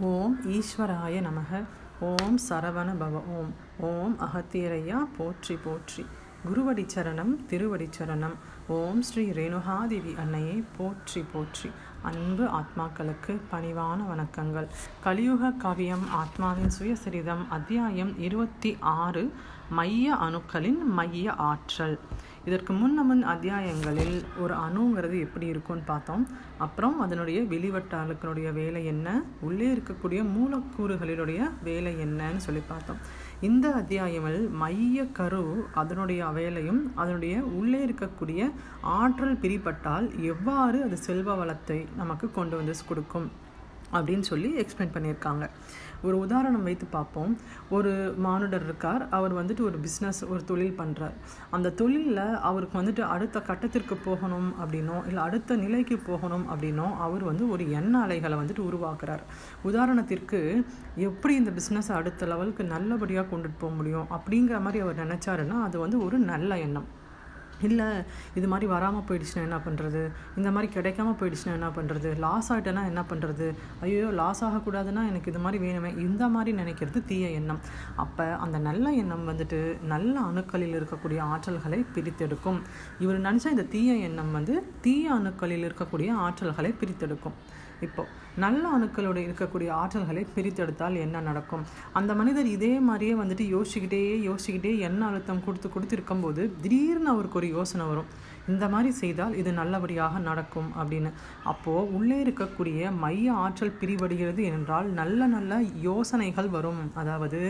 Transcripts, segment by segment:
ஓம் ஈஸ்வராய நமக. ஓம் சரவண பவ ஓம். ஓம் அகத்தியரையா. போற்றி போற்றி. குருவடி சரணம் திருவடி சரணம். ஓம் ஸ்ரீ ரேணுகாதேவி அன்னையை. போற்றி போற்றி. அன்பு ஆத்மாக்களுக்கு பணிவான வணக்கங்கள். கலியுக காவியம் ஆத்மாவின் சுயசரிதம் அத்தியாயம் இருபத்தி ஆறு மைய அணுக்களின் மைய ஆற்றல். இதற்கு முன் அத்தியாயங்களில் ஒரு அணுங்கிறது எப்படி இருக்கும்னு பார்த்தோம். அப்புறம் அதனுடைய வெளிவட்டாளுக்களுடைய வேலை என்ன? உள்ளே இருக்கக்கூடிய மூலக்கூறுகளினுடைய வேலை என்னன்னு சொல்லி பார்த்தோம். இந்த அத்தியாயமில் மைய கரு அதனுடைய வேலையும் அதனுடைய உள்ளே இருக்கக்கூடிய ஆற்றல் பிரிப்பட்டால் எவ்வாறு அது செல்வ வளத்தை நமக்கு கொண்டு வந்து கொடுக்கும் அப்படின்னு சொல்லி எக்ஸ்பிளைன் பண்ணியிருக்காங்க. ஒரு உதாரணம் வைத்து பார்ப்போம். ஒரு மானுடர் இருக்கார். அவர் வந்துட்டு ஒரு பிஸ்னஸ் ஒரு தொழில் பண்ணுறார் அந்த தொழிலில் அவருக்கு வந்துட்டு அடுத்த கட்டத்திற்கு போகணும் அப்படின்னோ இல்லை அடுத்த நிலைக்கு போகணும் அப்படின்னோ அவர் வந்து ஒரு எண்ண அலைகளை வந்துட்டு உருவாக்குறார். உதாரணத்திற்கு எப்படி இந்த பிஸ்னஸை அடுத்த லெவலுக்கு நல்லபடியாக கொண்டுட்டு போக முடியும் அப்படிங்கிற மாதிரி அவர் நினச்சாருன்னா அது வந்து ஒரு நல்ல எண்ணம். இல்லை இது மாதிரி வராமல் போயிடுச்சுன்னா என்ன பண்ணுறது இந்த மாதிரி கிடைக்காம போயிடுச்சுன்னா என்ன பண்ணுறது லாஸ் ஆகிட்டேன்னா என்ன பண்ணுறது ஐயோ லாஸ் ஆகக்கூடாதுன்னா எனக்கு இது மாதிரி வேணுமே. இந்த மாதிரி நினைக்கிறது தீய எண்ணம். அப்போ அந்த நல்ல எண்ணம் வந்துட்டு நல்ல அணுக்களில் இருக்கக்கூடிய ஆற்றல்களை பிரித்தெடுக்கும். இவர் நினச்சா இந்த தீய எண்ணம் வந்து தீய அணுக்களில் இருக்கக்கூடிய ஆற்றல்களை பிரித்தெடுக்கும். இப்போ நல்ல அணுக்களோட இருக்கக்கூடிய ஆற்றல்களை பிரித்தெடுத்தால் என்ன நடக்கும்? அந்த மனிதர் இதே மாதிரியே வந்துட்டு யோசிச்சுக்கிட்டே யோசிச்சுக்கிட்டே எண்ண அழுத்தம் கொடுத்து கொடுத்து இருக்கும்போது திடீர்னு அவருக்கு ஒரு யோசனை வரும். இந்த மாதிரி செய்தால் இது நல்லபடியாக நடக்கும் அப்படின்னு. அப்போது உள்ளே இருக்கக்கூடிய மைய ஆற்றல் பிரிவடைகிறது என்றால் நல்ல நல்ல யோசனைகள் வரும். அதாவது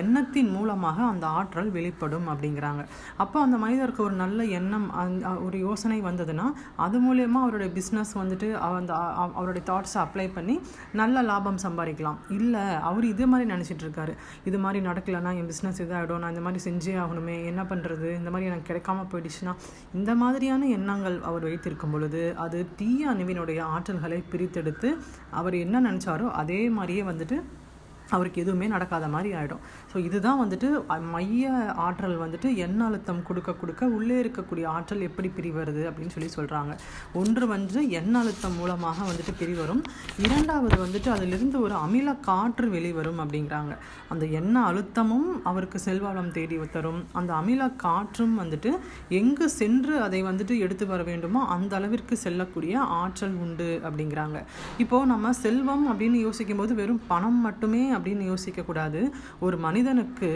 எண்ணத்தின் மூலமாக அந்த ஆற்றல் வெளிப்படும் அப்படிங்கிறாங்க. அப்போ அந்த மனிதருக்கு ஒரு நல்ல எண்ணம் அந்த ஒரு யோசனை வந்ததுன்னா அது மூலயமா அவருடைய பிஸ்னஸ் வந்துட்டு அந்த அவருடைய தாட்ஸை அப்ளை பண்ணி நல்ல லாபம் சம்பாதிக்கலாம். இல்லை அவர் இது மாதிரி நினச்சிட்டு இருக்காரு. இது மாதிரி நடக்கலைன்னா என் பிஸ்னஸ் இதாகிடும் நான் இந்த மாதிரி செஞ்சே ஆகணுமே. என்ன பண்ணுறது இந்த மாதிரி எனக்கு கிடைக்காம போயிடுச்சுன்னா இந்த மாதிரி மாதிரியான எண்ணங்கள் அவர் வைத்திருக்கும் பொழுது அது தீய அணுவினுடைய ஆற்றல்களை பிரித்தெடுத்து அவர் என்ன நினச்சாரோ அதே மாதிரியே வந்துட்டு அவருக்கு எதுவுமே நடக்காத மாதிரி ஆகிடும் ஸோ இதுதான் வந்துட்டு மைய ஆற்றல் வந்துட்டு எண்ண அழுத்தம் கொடுக்க கொடுக்க உள்ளே இருக்கக்கூடிய ஆற்றல் எப்படி பிரிவருது அப்படின்னு சொல்லி சொல்கிறாங்க ஒன்று வந்து எண்ண அழுத்தம் மூலமாக வந்துட்டு பிரிவரும். இரண்டாவது வந்துட்டு அதிலிருந்து ஒரு அமில காற்று வெளிவரும் அப்படிங்கிறாங்க. அந்த எண்ண அழுத்தமும் அவருக்கு செல்வாளம் தேடி தரும். அந்த அமில காற்றும் வந்துட்டு எங்கு சென்று அதை வந்துட்டு எடுத்து வர வேண்டுமோ அந்த அளவிற்கு செல்லக்கூடிய ஆற்றல் உண்டு அப்படிங்கிறாங்க. இப்போது நம்ம செல்வம் அப்படின்னு யோசிக்கும் போது வெறும் பணம் மட்டுமே அப்படின்னு யோசிக்கக்கூடாது. ஒரு மனித மனிதனுக்கு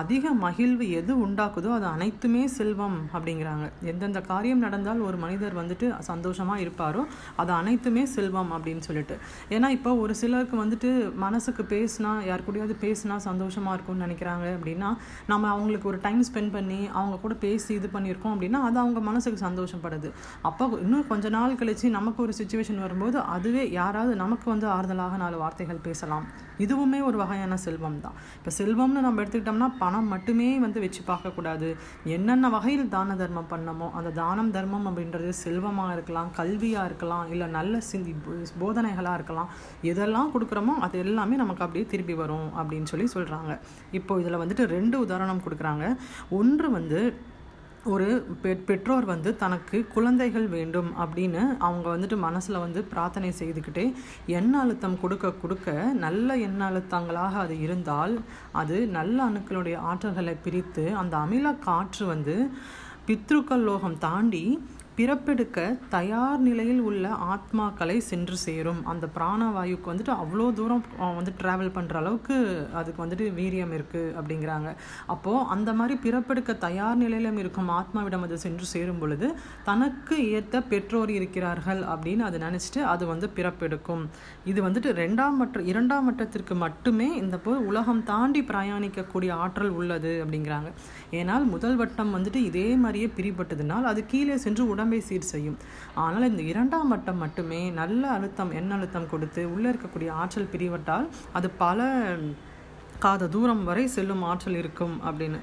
அதிக மகிழ்வு எது உண்டாக்குதோ அது அனைத்துமே செல்வம் அப்படிங்கிறாங்க. எந்தெந்த காரியம் நடந்தால் ஒரு மனிதர் வந்துட்டு சந்தோஷமாக இருப்பாரோ அது அனைத்துமே செல்வம் அப்படின்னு சொல்லிட்டு. ஏன்னா இப்போ ஒரு சிலருக்கு வந்துட்டு மனசுக்கு பேசினா யார் கூடயாவது பேசினா சந்தோஷமாக இருக்கும்னு நினைக்கிறாங்க அப்படின்னா நம்ம அவங்களுக்கு ஒரு டைம் ஸ்பெண்ட் பண்ணி அவங்க கூட பேசி இது பண்ணியிருக்கோம் அப்படின்னா அது அவங்க மனசுக்கு சந்தோஷப்படுது. அப்போ இன்னும் கொஞ்ச நாள் கழித்து நமக்கு ஒரு சுச்சுவேஷன் வரும்போது அதுவே யாராவது நமக்கு வந்து ஆறுதலாக நாலு வார்த்தைகள் பேசலாம். இதுவுமே ஒரு வகையான செல்வம் தான் இப்போ செல்வம் செல்வம்னு நம்ம எடுத்துக்கிட்டோம்னா பணம் மட்டுமே வந்து வச்சு பார்க்கக்கூடாது. என்னென்ன வகையில் தான தர்மம் பண்ணமோ அந்த தானம் தர்மம் அப்படின்றது செல்வமாக இருக்கலாம் கல்வியாக இருக்கலாம் இல்லை நல்ல சிந்தி போதனைகளாக இருக்கலாம். எதெல்லாம் கொடுக்குறோமோ அது எல்லாமே நமக்கு அப்படியே திருப்பி வரும் அப்படின்னு சொல்லி சொல்கிறாங்க இப்போ இதில் வந்துட்டு ரெண்டு உதாரணம் கொடுக்குறாங்க. ஒன்று வந்து ஒரு பெ பெற்றோர் வந்து தனக்கு குழந்தைகள் வேண்டும் அப்படின்னு அவங்க வந்துட்டு மனசில் வந்து பிரார்த்தனை செய்துக்கிட்டே எண்ண அழுத்தம் கொடுக்க கொடுக்க நல்ல எண்ண அழுத்தங்களாக அது இருந்தால் அது நல்ல அணுக்களுடைய ஆற்றல்களை பிரித்து அந்த அமில காற்று வந்து பித்ருக்கள் லோகம் தாண்டி பிறப்பெடுக்க தயார் நிலையில் உள்ள ஆத்மாக்களை சென்று சேரும். அந்த பிராணவாயுக்கு வந்துட்டு அவ்வளோ தூரம் வந்து ட்ராவல் பண்ணுற அளவுக்கு அதுக்கு வந்துட்டு வீரியம் இருக்குது அப்படிங்கிறாங்க. அப்போது அந்த மாதிரி பிறப்பெடுக்க தயார் நிலையிலும் இருக்கும் ஆத்மாவிடம் அது சென்று சேரும் பொழுது தனக்கு ஏற்ற பெற்றோர் இருக்கிறார்கள் அப்படின்னு அது நினச்சிட்டு அது வந்து பிறப்பெடுக்கும். இது வந்துட்டு ரெண்டாம் மற்ற இரண்டாம் மட்டத்திற்கு மட்டுமே இந்த போ உலகம் தாண்டி பிரயாணிக்கக்கூடிய ஆற்றல் உள்ளது அப்படிங்கிறாங்க. ஏன்னால் முதல் வட்டம் வந்துட்டு இதே மாதிரியே பிரிபட்டதுனால் அது கீழே சென்று உடம்பை சீர் செய்யும். ஆனால் இந்த இரண்டாம் வட்டம் மட்டுமே நல்ல அழுத்தம் எண்ண அழுத்தம் கொடுத்து உள்ளே இருக்கக்கூடிய ஆற்றல் பிரிவட்டால் அது பல காத தூரம் வரை செல்லும் ஆற்றல் இருக்கும் அப்படின்னு.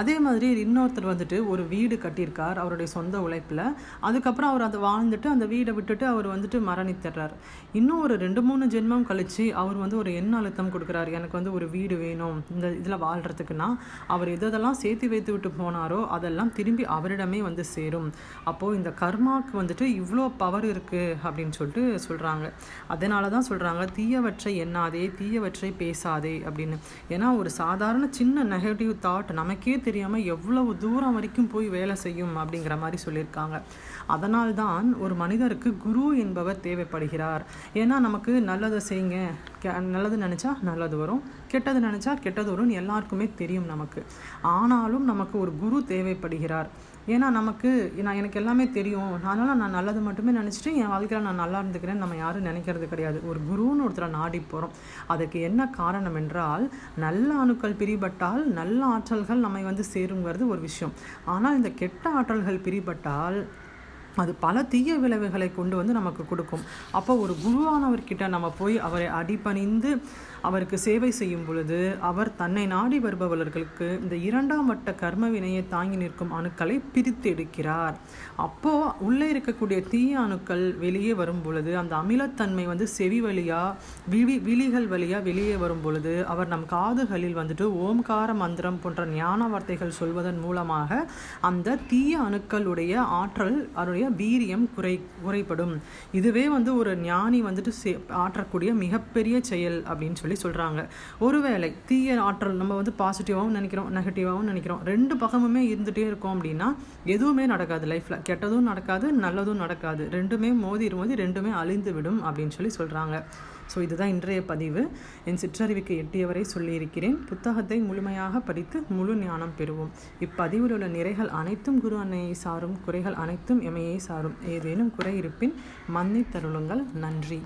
அதே மாதிரி இன்னொருத்தர் வந்துட்டு ஒரு வீடு கட்டியிருக்கார் அவருடைய சொந்த உழைப்பில். அதுக்கப்புறம் அவர் அதை வாழ்ந்துட்டு அந்த வீடை விட்டுட்டு அவர் வந்துட்டு மரணித்துறார். இன்னும் ஒரு ரெண்டு மூணு ஜென்மம் கழித்து அவர் வந்து ஒரு எண்ண அழுத்தம் கொடுக்குறாரு. எனக்கு வந்து ஒரு வீடு வேணும். இந்த இதில் வாழ்கிறதுக்குன்னா அவர் எதெல்லாம் சேர்த்து வைத்து விட்டு போனாரோ அதெல்லாம் திரும்பி அவரிடமே வந்து சேரும். அப்போது இந்த கர்மாவுக்கு வந்துட்டு இவ்வளோ பவர் இருக்குது அப்படின்னு சொல்லிட்டு சொல்கிறாங்க அதனால தான் சொல்கிறாங்க தீயவற்றை எண்ணாதே தீயவற்றை பேசாதே அப்படின்னு. ஏன்னா ஒரு சாதாரண சின்ன நெகட்டிவ் தாட் நமக்கே தெரியாமல் எவ்வளவு தூரம் வரைக்கும் போய் வேலை செய்யும் அப்படிங்கிற மாதிரி சொல்லியிருக்காங்க. அதனால்தான் ஒரு மனிதருக்கு குரு என்பவர் தேவைப்படுகிறார். ஏன்னா நமக்கு நல்லதை செய்யுங்க நல்லது நினச்சா நல்லது வரும். கெட்டது நினச்சா கெட்டது வரும்னு எல்லாருக்குமே தெரியும் நமக்கு. ஆனாலும் நமக்கு ஒரு குரு தேவைப்படுகிறார். ஏன்னா நமக்கு நான் எனக்கு எல்லாமே தெரியும். அதனால் நான் நல்லது மட்டுமே நினச்சிட்டு என் வாழ்க்கையில் நான் நல்லா இருந்துக்கிறேன் நம்ம யாரும் நினைக்கிறது கிடையாது. ஒரு குருன்னு ஒருத்தரை நாடி போகிறோம் அதுக்கு என்ன காரணம் என்றால் நல்ல அணுக்கள் பிரிபட்டால் நல்ல ஆற்றல்கள் நம்மை வந்து சேருங்கிறது ஒரு விஷயம். ஆனால் இந்த கெட்ட ஆற்றல்கள் பிரிபட்டால் அது பல தீய விளைவுகளை கொண்டு வந்து நமக்கு கொடுக்கும். அப்போ ஒரு குருவானவர்கிட்ட நம்ம போய் அவரை அடிபணிந்து அவருக்கு சேவை செய்யும் பொழுது அவர் தன்னை நாடி வருபவர்களுக்கு இந்த இரண்டாம் வட்ட கர்ம வினையை தாங்கி நிற்கும் அணுக்களை பிரித்து எடுக்கிறார். அப்போது உள்ளே இருக்கக்கூடிய தீய அணுக்கள் வெளியே வரும் பொழுது அந்த அமிலத்தன்மை வந்து செவி வழியாக விழி விழிகள் வழியாக வெளியே வரும் பொழுது அவர் நம் காதுகளில் வந்துட்டு ஓம்கார மந்திரம் போன்ற ஞான வார்த்தைகள் சொல்வதன் மூலமாக அந்த தீய அணுக்களுடைய ஆற்றல் அவருடைய வீரியம் குறை குறைப்படும் இதுவே வந்து ஒரு ஞானி வந்துட்டு சே- ஆற்றக்கூடிய மிகப்பெரிய செயல் அப்படின்னு சொல்லி சொல்கிறாங்க ஒருவேளை தீய ஆற்றல் நம்ம வந்து பாசிட்டிவாகவும் நினைக்கிறோம் நெகட்டிவாகவும் நினைக்கிறோம். ரெண்டு பக்கமுமே இருந்துகிட்டே இருக்கோம் அப்படின்னா எதுவுமே நடக்காது லைஃப்பில் கெட்டதும் நடக்காது நல்லதும் நடக்காது. ரெண்டுமே மோதி மோதி ரெண்டுமே அழிந்து விடும் அப்படின்னு சொல்லி சொல்கிறாங்க ஸோ இதுதான் இன்றைய பதிவு. என் சிற்றறிவுக்கு எட்டியவரை சொல்லியிருக்கிறேன். புத்தகத்தை முழுமையாக படித்து முழு ஞானம் பெறுவோம். இப்பதிவில் உள்ள நிறைகள் அனைத்தும் குரு அன்னையை சாரும் குறைகள் அனைத்தும் எமையை சாரும். ஏதேனும் குறை இருப்பின் மன்னித்தருளுங்கள். நன்றி.